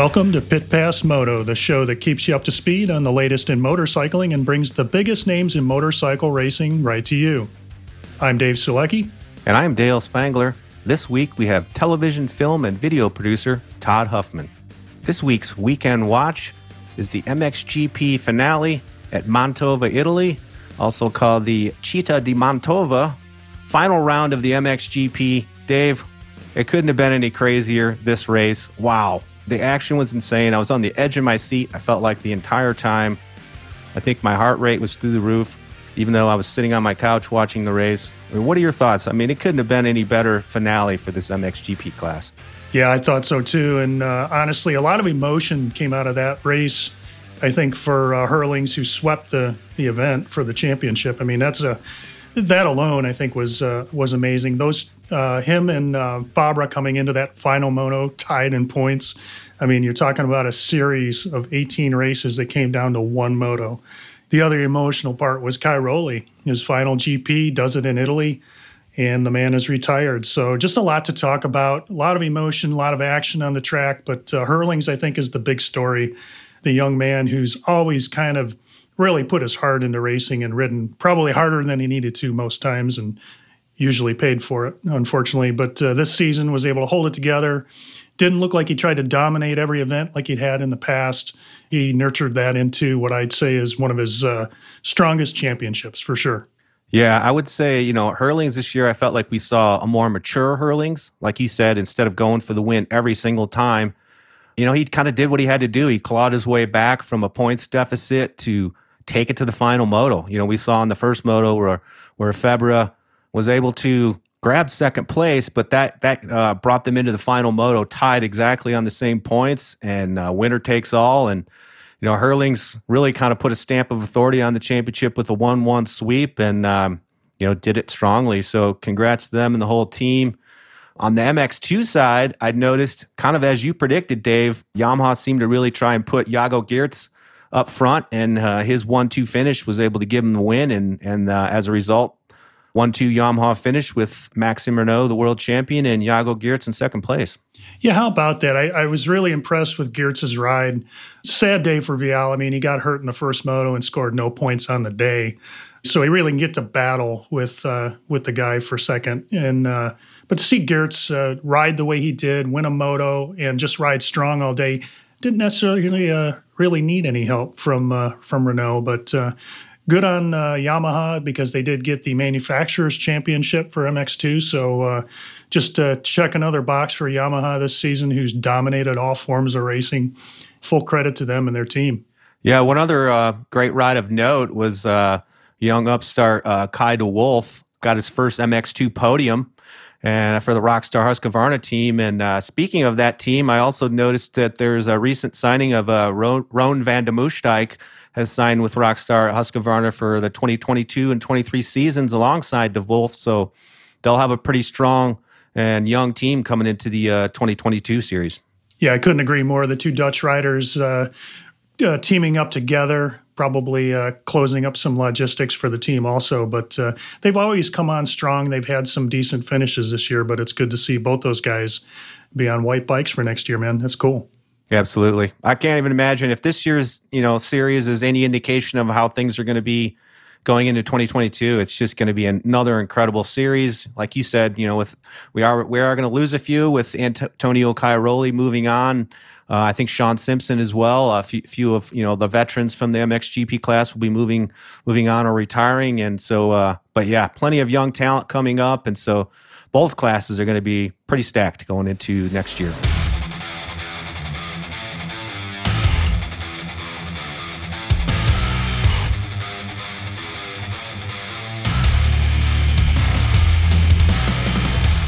Welcome to Pit Pass Moto, the show that keeps you up to speed on the latest in motorcycling and brings the biggest names in motorcycle racing right to you. I'm Dave Sulecki. And I'm Dale Spangler. This week we have television, film, and video producer Todd Huffman. This week's Weekend Watch is the MXGP finale at Mantova, Italy, also called the Città di Mantova. Final round of the MXGP. Dave, it couldn't have been any crazier, this race. Wow. The action was insane. I was on the edge of my seat. I felt like the entire time. I think my heart rate was through the roof, even though I was sitting on my couch watching the race. I mean, what are your thoughts? I mean, it couldn't have been any better finale for this MXGP class. Yeah, I thought so too. And uh, honestly, a lot of emotion came out of that race. I think for uh, Herlings who swept the the event for the championship. I mean, that's a that alone I think was uh, was amazing. Those uh, him and uh, Febre coming into that final mono tied in points. I mean, you're talking about a series of 18 races that came down to one moto. The other emotional part was Cairoli. His final GP does it in Italy, and the man is retired. So just a lot to talk about. A lot of emotion, a lot of action on the track. But uh, Herlings, I think, is the big story. The young man who's always kind of really put his heart into racing and ridden probably harder than he needed to most times, and usually paid for it, unfortunately. But uh, this season was able to hold it together. Didn't look like he tried to dominate every event like he'd had in the past. He nurtured that into what I'd say is one of his uh, strongest championships for sure. Yeah, I would say, you know, Herlings this year, I felt like we saw a more mature Herlings. Like he said, instead of going for the win every single time, you know, he kind of did what he had to do. He clawed his way back from a points deficit to take it to the final moto. You know, we saw in the first moto where where Febre was able to grab second place, but that that uh, brought them into the final moto, tied exactly on the same points, and uh, winner takes all. And you know, Herlings really kind of put a stamp of authority on the championship with a one-one sweep, and um, you know, did it strongly. So, congrats to them and the whole team. On the MX2 side, I noticed, kind of as you predicted, Dave, Yamaha seemed to really try and put Jago Geerts up front, and uh, his one-two finish was able to give him the win, and and uh, as a result, one two Yamaha finish with Maxime Renaux, the world champion, and Jago Geerts in second place. Yeah, how about that? I, I was really impressed with Geerts' ride. Sad day for Vialle. I mean, he got hurt in the first moto and scored no points on the day. So he really can get to battle with uh, with the guy for second. And uh, but to see Geerts uh, ride the way he did, win a moto, and just ride strong all day, didn't necessarily uh, really need any help from uh, from Renaux. But uh, good on uh, Yamaha because they did get the manufacturers championship for MX2. So uh, just uh, check another box for Yamaha this season, who's dominated all forms of racing. Full credit to them and their team. Yeah, one other great ride of note was young upstart uh, Kay de Wolf got his first MX2 podium and for the Rockstar Husqvarna team. And uh, speaking of that team, I also noticed that there's a recent signing of uh, Roan van de Moosdijk has signed with Rockstar Husqvarna for the 2022 and 23 seasons alongside De Wolf. So they'll have a pretty strong and young team coming into the uh, 2022 series. Yeah, I couldn't agree more. The two Dutch riders uh, uh, teaming up together, probably uh, closing up some logistics for the team also. But uh, they've always come on strong. They've had some decent finishes this year, but it's good to see both those guys be on white bikes for next year, man. That's cool. Absolutely. I can't even imagine if this year's, you know, series is any indication of how things are going to be going into 2022. It's just going to be another incredible series. Like you said, you know, with we are we are going to lose a few with Antonio Cairoli moving on. Uh, I think Shaun Simpson as well. A few, few, of you know the veterans from the MXGP class will be moving moving on or retiring, and so. Uh, but yeah, plenty of young talent coming up, and so both classes are going to be pretty stacked going into next year.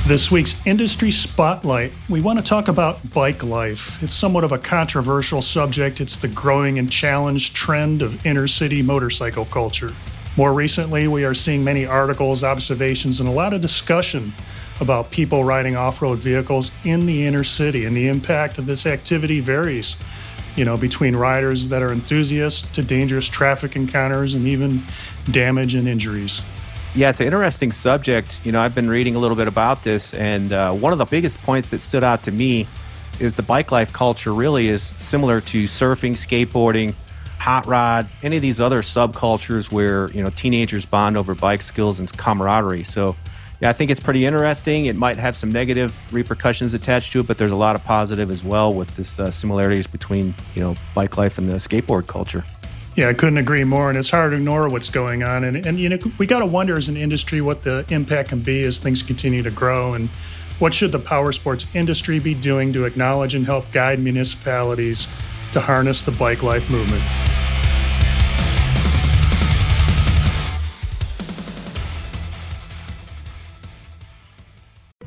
This week's Industry Spotlight, we want to talk about bike life. It's somewhat of a controversial subject. It's the growing and challenged trend of inner city motorcycle culture. More recently, we are seeing many articles, observations, and a lot of discussion about people riding off road vehicles in the inner city, and the impact of this activity varies. You know, between riders that are enthusiasts to dangerous traffic encounters and even damage and injuries. Yeah, it's an interesting subject. You know, I've been reading a little bit about this, and uh, one of the biggest points that stood out to me is the bike life culture really is similar to surfing, skateboarding, hot rod, any of these other subcultures where, you know, teenagers bond over bike skills and camaraderie. So, yeah, I think it's pretty interesting. It might have some negative repercussions attached to it, but there's a lot of positive as well with this uh, similarities between, you know, bike life and the skateboard culture. Yeah, I couldn't agree more. And it's hard to ignore what's going on. And, and you know, we got to wonder as an industry what the impact can be as things continue to grow. And what should the power sports industry be doing to acknowledge and help guide municipalities to harness the bike life movement?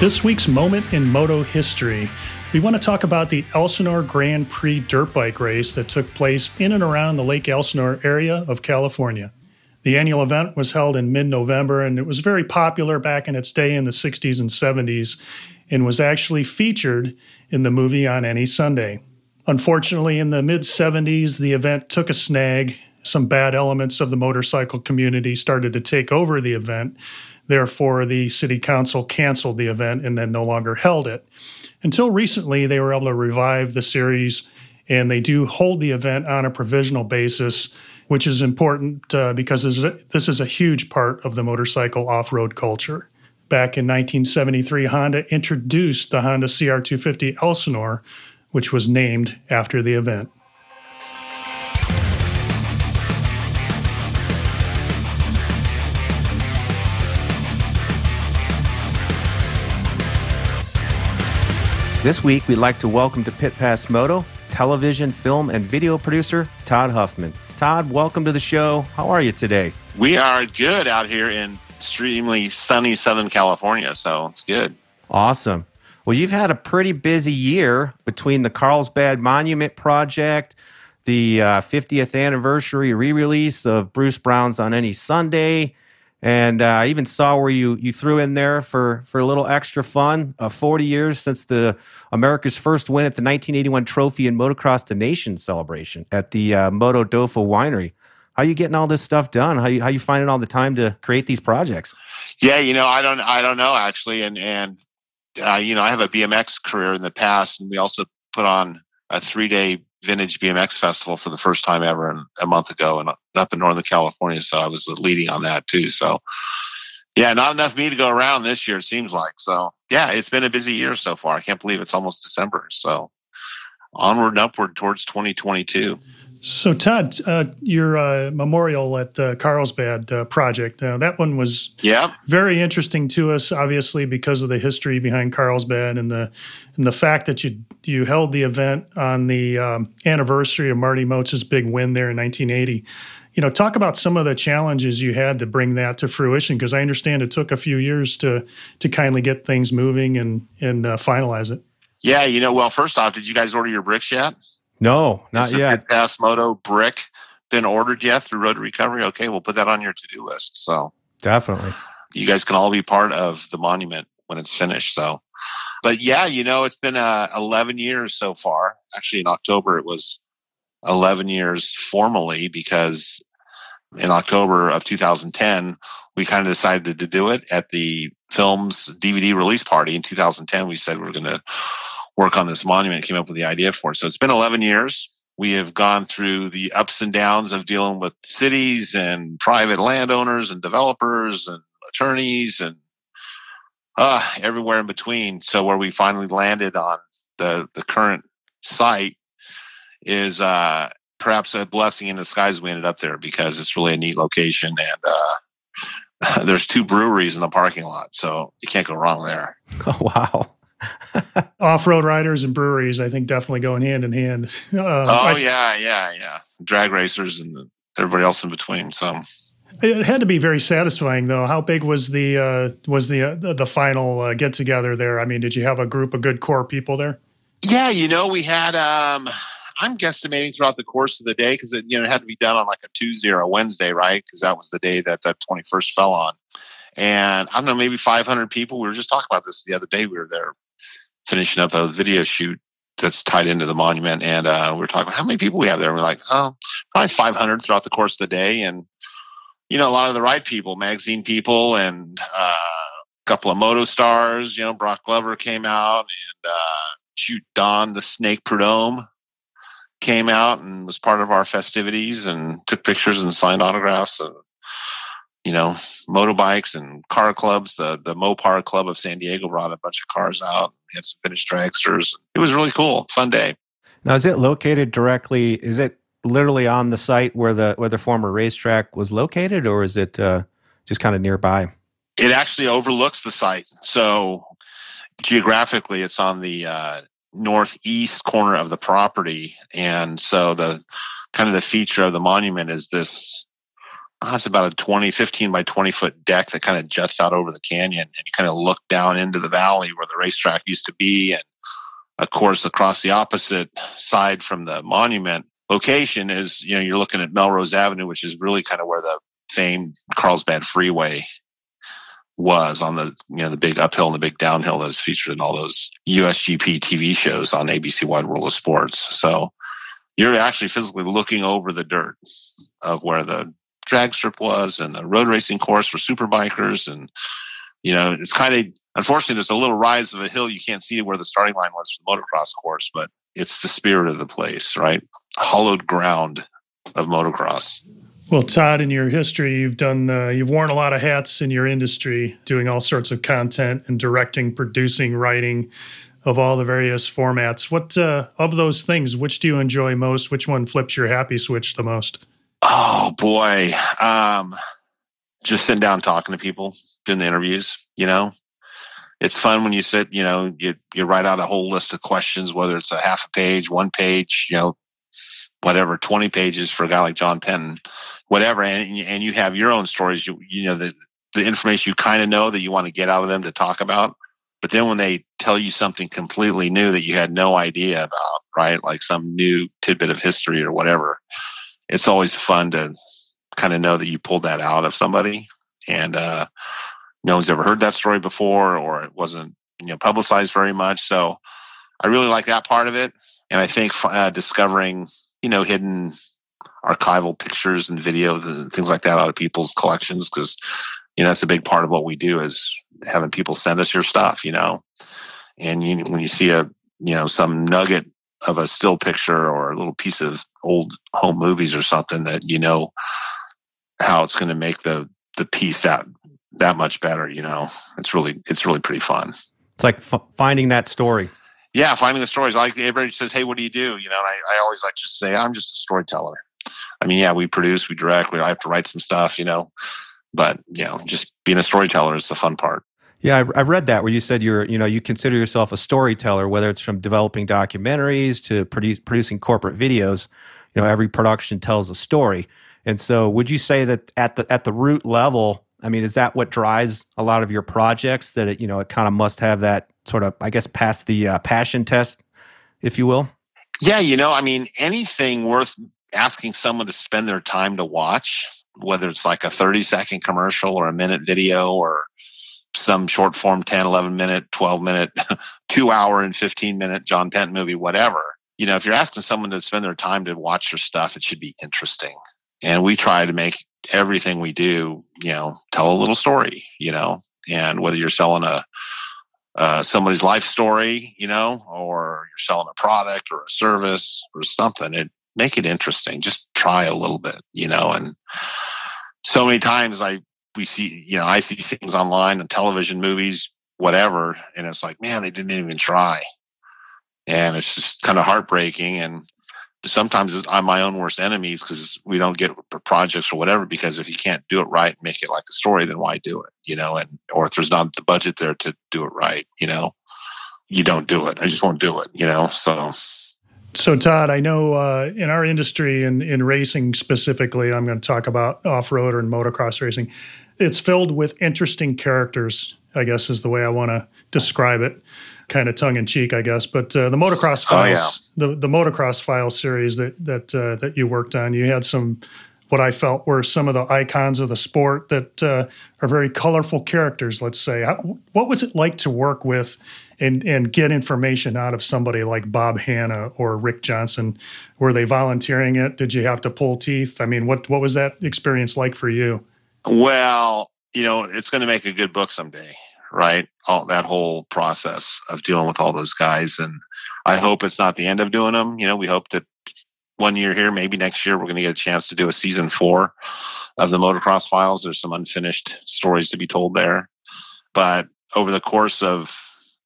This week's moment in moto history. We want to talk about the Elsinore Grand Prix dirt bike race that took place in and around the Lake Elsinore area of California. The annual event was held in mid November and it was very popular back in its day in the 60s and 70s and was actually featured in the movie On Any Sunday. Unfortunately, in the mid 70s, the event took a snag. Some bad elements of the motorcycle community started to take over the event. Therefore, the city council canceled the event and then no longer held it. Until recently, they were able to revive the series and they do hold the event on a provisional basis, which is important uh, because this is, a, this is a huge part of the motorcycle off road culture. Back in 1973, Honda introduced the Honda CR250 Elsinore, which was named after the event. This week, we'd like to welcome to Pit Pass Moto television, film, and video producer Todd Huffman. Todd, welcome to the show. How are you today? We are good out here in extremely sunny Southern California, so it's good. Awesome. Well, you've had a pretty busy year between the Carlsbad Monument Project, the uh, 50th anniversary re release of Bruce Brown's On Any Sunday, and uh, I even saw where you you threw in there for for a little extra fun. Uh, Forty years since the America's first win at the 1981 Trophy and Motocross to Nation celebration at the uh, Monte De Oro Winery. How you getting all this stuff done? How you how you finding all the time to create these projects? Yeah, you know, I don't I don't know actually, and and uh, you know, I have a BMX career in the past, and we also put on a three day vintage BMX festival for the first time ever in, a month ago and up in Northern California. So I was leading on that too. So yeah, not enough me to go around this year, it seems like. So yeah, it's been a busy year so far. I can't believe it's almost December. So onward and upward towards 2022. So, Todd, uh, your uh, memorial at uh, Carlsbad uh, project, uh, that one was yeah. very interesting to us, obviously, because of the history behind Carlsbad and the and the fact that you you held the event on the um, anniversary of Marty Moates's big win there in 1980. You know, talk about some of the challenges you had to bring that to fruition, because I understand it took a few years to to kindly get things moving and and uh, finalize it. Yeah, you know, well, first off, did you guys order your bricks yet? No, not Has yet. Pass Moto brick been ordered yet through Road Recovery? Okay, we'll put that on your to do list. So definitely, you guys can all be part of the monument when it's finished. So, but yeah, you know, it's been uh, 11 years so far. Actually, in October it was 11 years formally because in October of 2010 we kind of decided to do it at the film's DVD release party in 2010. We said we we're going to work on this monument came up with the idea for it. So it's been 11 years. We have gone through the ups and downs of dealing with cities and private landowners and developers and attorneys and uh, everywhere in between. So where we finally landed on the the current site is uh, perhaps a blessing in disguise. We ended up there because it's really a neat location and uh, there's two breweries in the parking lot, so you can't go wrong there. Oh wow! Off-road riders and breweries, I think, definitely going hand in hand. Uh, oh yeah, yeah, yeah. Drag racers and everybody else in between. So It had to be very satisfying, though. How big was the uh, was the uh, the final uh, get together there? I mean, did you have a group of good core people there? yeah, you know, we had. um I'm guesstimating throughout the course of the day because it you know it had to be done on like a Tuesday or a Wednesday, right? Because that was the day that that 21st fell on. And I don't know, maybe 500 people. We were just talking about this the other day. We were there finishing up a video shoot that's tied into the monument, and uh, we were talking how many people we have there. And we're like, oh, probably 500 throughout the course of the day, and you know, a lot of the ride people, magazine people, and uh, a couple of moto stars. You know, Broc Glover came out, and uh, shoot, Don the Snake Prudhomme came out and was part of our festivities and took pictures and signed autographs and you know motorbikes and car clubs. The the mopar club of san diego brought a bunch of cars out. We had some finished dragsters. It was really cool. Fun day. Now, is it located directly? Is it literally on the site where the where the former racetrack was located, or is it uh, just kind of nearby? it actually overlooks the site. So geographically it's on the uh, northeast corner of the property. And so the kind of the feature of the monument is this uh, it's about a 20 15 by 20 foot deck that kind of juts out over the canyon and you kind of look down into the valley where the racetrack used to be and of course across the opposite side from the monument location is you know you're looking at melrose avenue which is really kind of where the famed carlsbad freeway was on the you know the big uphill and the big downhill that is featured in all those USGP TV shows on ABC Wide World of Sports. So you're actually physically looking over the dirt of where the drag strip was and the road racing course for super bikers and you know it's kind of unfortunately there's a little rise of a hill you can't see where the starting line was for the motocross course but it's the spirit of the place right hollowed ground of motocross Well, Todd, in your history, you've done uh, you've worn a lot of hats in your industry, doing all sorts of content and directing, producing, writing of all the various formats. What uh, of those things? Which do you enjoy most? Which one flips your happy switch the most? Oh boy. Um just sitting down talking to people, doing the interviews, you know. It's fun when you sit, you know, you you write out a whole list of questions, whether it's a half a page, one page, you know, whatever, 20 pages for a guy like John Penton, whatever, and and you have your own stories, you you know, the the information you kind of know that you want to get out of them to talk about. But then when they tell you something completely new that you had no idea about, right? Like some new tidbit of history or whatever, it's always fun to kind of know that you pulled that out of somebody and uh, no one's ever heard that story before or it wasn't you know publicized very much. So i really like that part of it. And i think uh, discovering you know hidden archival pictures and video and things like that out of people's collections because you know that's a big part of what we do is having people send us your stuff you know? And you, when you see a you know some nugget of a still picture or a little piece of old home movies or something that you know how it's going to make the the piece that that much better you know? It's really it's really pretty fun. It's like f- finding that story. yeah finding the stories. Like everybody says hey what do you do? You know and I, I always like to say i'm just a storyteller. I mean yeah we produce we direct we I have to write some stuff you know? But you know just being a storyteller is the fun part Yeah, I, I read that where you said you're, you know, you consider yourself a storyteller, whether it's from developing documentaries to produce, producing corporate videos. You know, every production tells a story. And so, would you say that at the at the root level, I mean, is that what drives a lot of your projects? That it, you know, it kind of must have that sort of, I guess, pass the uh, passion test, if you will. Yeah, you know, I mean, anything worth asking someone to spend their time to watch, whether it's like a 30 second commercial or a minute video or some short form 10, 11 minute, 12 minute, two hour and 15 minute John Penton movie, whatever. You know, if you're asking someone to spend their time to watch your stuff, it should be interesting. And we try to make everything we do, you know, tell a little story, you know, and whether you're selling a, uh, somebody's life story, you know, or you're selling a product or a service or something, it make it interesting. Just try a little bit, you know. And so many times I we see, you know, I see things online and television, movies, whatever, and it's like, man, they didn't even try, and it's just kind of heartbreaking. And sometimes I'm my own worst enemies because we don't get projects or whatever. Because if you can't do it right, make it like a story, then why do it? You know, and or if there's not the budget there to do it right, you know. you don't do it. I just won't do it, you know? So, so Todd, I know uh, in our industry and in, in racing specifically, I'm going to talk about off road and motocross racing. It's filled with interesting characters. I guess is the way I want to describe it, kind of tongue in cheek, I guess. But uh, the motocross files, oh, yeah. the the motocross file series that that uh, that you worked on, you had some what I felt were some of the icons of the sport that uh, are very colorful characters. Let's say, How, what was it like to work with and and get information out of somebody like Bob Hannah or Rick Johnson? Were they volunteering it? Did you have to pull teeth? I mean, what what was that experience like for you? Well, you know, it's going to make a good book someday, right? All that whole process of dealing with all those guys, and I hope it's not the end of doing them. You know, we hope that one year here, maybe next year, we're going to get a chance to do a season four of the Motocross Files. There's some unfinished stories to be told there, but over the course of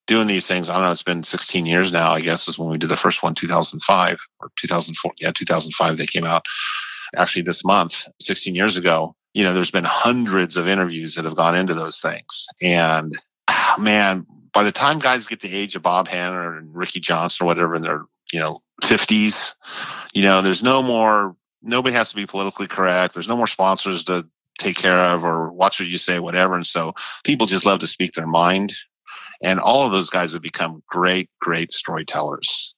doing these things, I don't know, it's been 16 years now, I guess, is when we did the first one, 2005 or 2004. Yeah, 2005, they came out actually this month, 16 years ago. You know, there's been hundreds of interviews that have gone into those things. And ah, man, by the time guys get the age of Bob Hannah and Ricky Johnson or whatever in their, you know, 50s, you know, there's no more, nobody has to be politically correct. There's no more sponsors to take care of or watch what you say, whatever. And so people just love to speak their mind. And all of those guys have become great, great storytellers.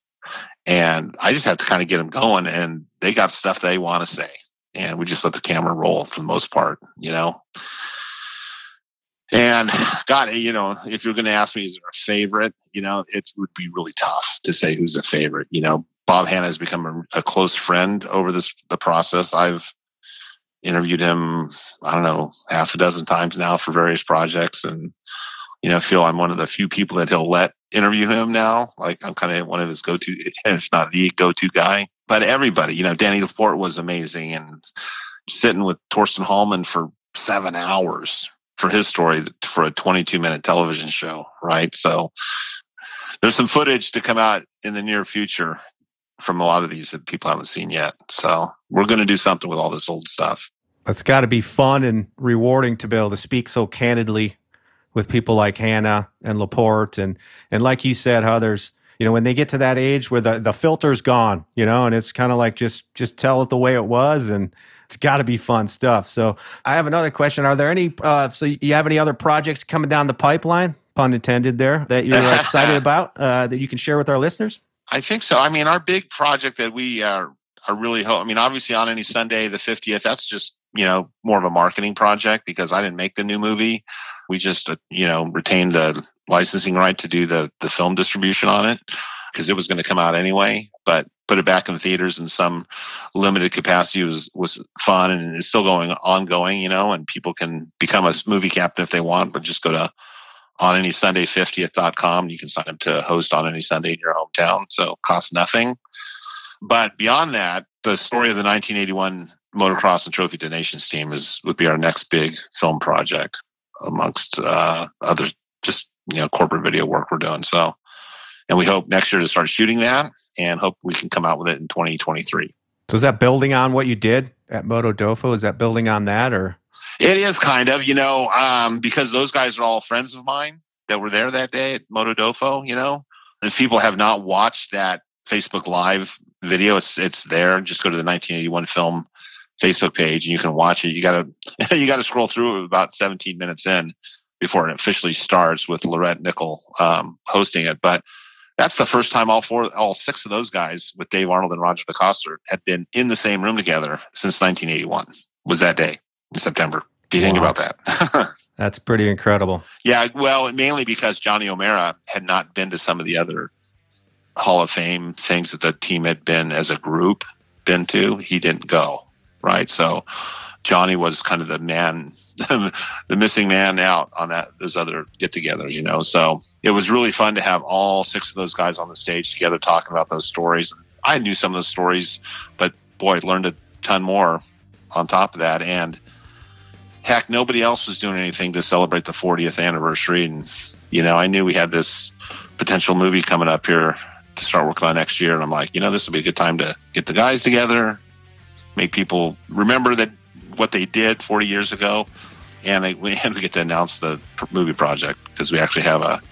And I just have to kind of get them going, and they got stuff they want to say. And we just let the camera roll for the most part, you know. And God, eh, you know, if you're going to ask me, is there a favorite? You know, it would be really tough to say who's a favorite. You know, Bob Hannah has become a, a close friend over this the process. I've interviewed him, I don't know, half a dozen times now for various projects, and you know, feel I'm one of the few people that he'll let interview him now. Like I'm kind of one of his go-to, if not the go-to guy. But everybody, you know, Danny Laporte was amazing, and sitting with Torsten Hallman for seven hours for his story for a 22 minute television show, right? So there's some footage to come out in the near future from a lot of these that people haven't seen yet. So we're going to do something with all this old stuff. It's got to be fun and rewarding to be able to speak so candidly with people like Hannah and Laporte and and like you said, how there's you know when they get to that age where the the filter's gone, you know, and it's kind of like just just tell it the way it was and it's got to be fun stuff. So I have another question. Are there any? Uh, so you have any other projects coming down the pipeline? Pun intended there. That you're excited about uh, that you can share with our listeners. I think so. I mean, our big project that we are are really. Ho- I mean, obviously, on any Sunday, the 50th. That's just you know more of a marketing project because I didn't make the new movie. We just uh, you know retained the licensing right to do the the film distribution on it because it was going to come out anyway. But put it back in the theaters in some limited capacity was was fun and is still going ongoing, you know, and people can become a movie captain if they want, but just go to on any Sunday 50th.com. You can sign up to host on any Sunday in your hometown. So costs nothing. But beyond that, the story of the 1981 motocross and Trophée des Nations team is would be our next big film project amongst uh, other just you know corporate video work we're doing. So and we hope next year to start shooting that and hope we can come out with it in 2023. So is that building on what you did at Monte De Oro? Is that building on that or? It is kind of, you know, um, because those guys are all friends of mine that were there that day at Monte De Oro, you know. If people have not watched that Facebook Live video, it's it's there. Just go to the 1981 film Facebook page and you can watch it. You gotta you gotta scroll through about 17 minutes in before it officially starts with Laurette Nickel um, hosting it. But that's the first time all four, all six of those guys with Dave Arnold and Roger DeCoster had been in the same room together since 1981. Was that day in September? Do you wow. think about that? that's pretty incredible. Yeah, well, mainly because Johnny O'Mara had not been to some of the other Hall of Fame things that the team had been as a group been to. He didn't go, right? So Johnny was kind of the man, the missing man out on that those other get-togethers, you know. So it was really fun to have all six of those guys on the stage together talking about those stories. I knew some of those stories, but boy, learned a ton more on top of that. And heck, nobody else was doing anything to celebrate the 40th anniversary. And you know, I knew we had this potential movie coming up here to start working on next year. And I'm like, you know, this will be a good time to get the guys together, make people remember that what they did 40 years ago, and, they, we, and we get to announce the movie project because we actually have a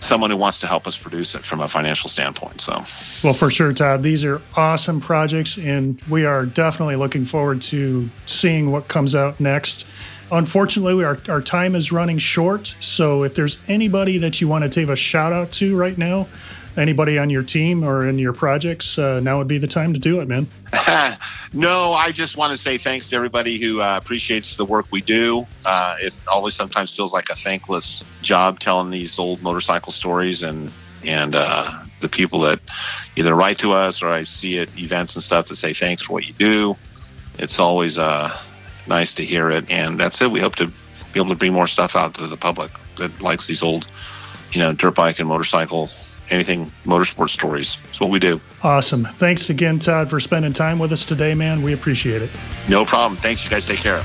someone who wants to help us produce it from a financial standpoint. So, well, for sure, Todd, these are awesome projects, and we are definitely looking forward to seeing what comes out next. Unfortunately, our, our time is running short. So, if there's anybody that you want to give a shout out to right now, anybody on your team or in your projects, uh, now would be the time to do it, man. no, I just want to say thanks to everybody who uh, appreciates the work we do. Uh, it always sometimes feels like a thankless job telling these old motorcycle stories and and uh, the people that either write to us or I see at events and stuff that say thanks for what you do. It's always uh, nice to hear it, and that's it. We hope to be able to bring more stuff out to the public that likes these old, you know, dirt bike and motorcycle anything motorsport stories. It's what we do. Awesome. Thanks again, Todd, for spending time with us today, man. We appreciate it. No problem. Thanks. You guys take care.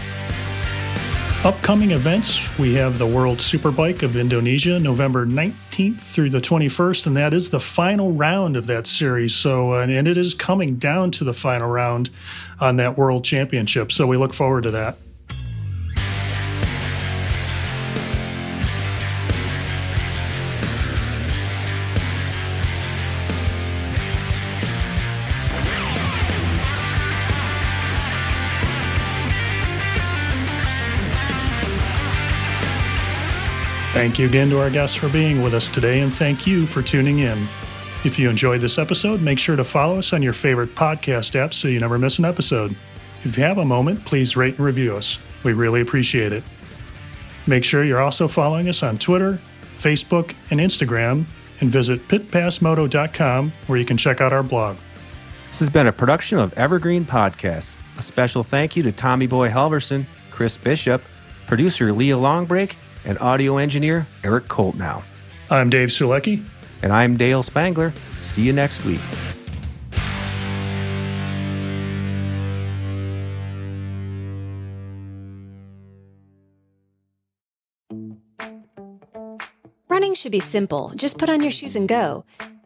Upcoming events we have the World Superbike of Indonesia, November 19th through the 21st, and that is the final round of that series. So, uh, and it is coming down to the final round on that World Championship. So, we look forward to that. Thank you again to our guests for being with us today, and thank you for tuning in. If you enjoyed this episode, make sure to follow us on your favorite podcast app so you never miss an episode. If you have a moment, please rate and review us. We really appreciate it. Make sure you're also following us on Twitter, Facebook, and Instagram, and visit pitpassmoto.com where you can check out our blog. This has been a production of Evergreen Podcasts. A special thank you to Tommy Boy Halverson, Chris Bishop, producer Leah Longbrake, and audio engineer Eric Koltnow. I'm Dave Sulecki. And I'm Dale Spangler. See you next week. Running should be simple. Just put on your shoes and go.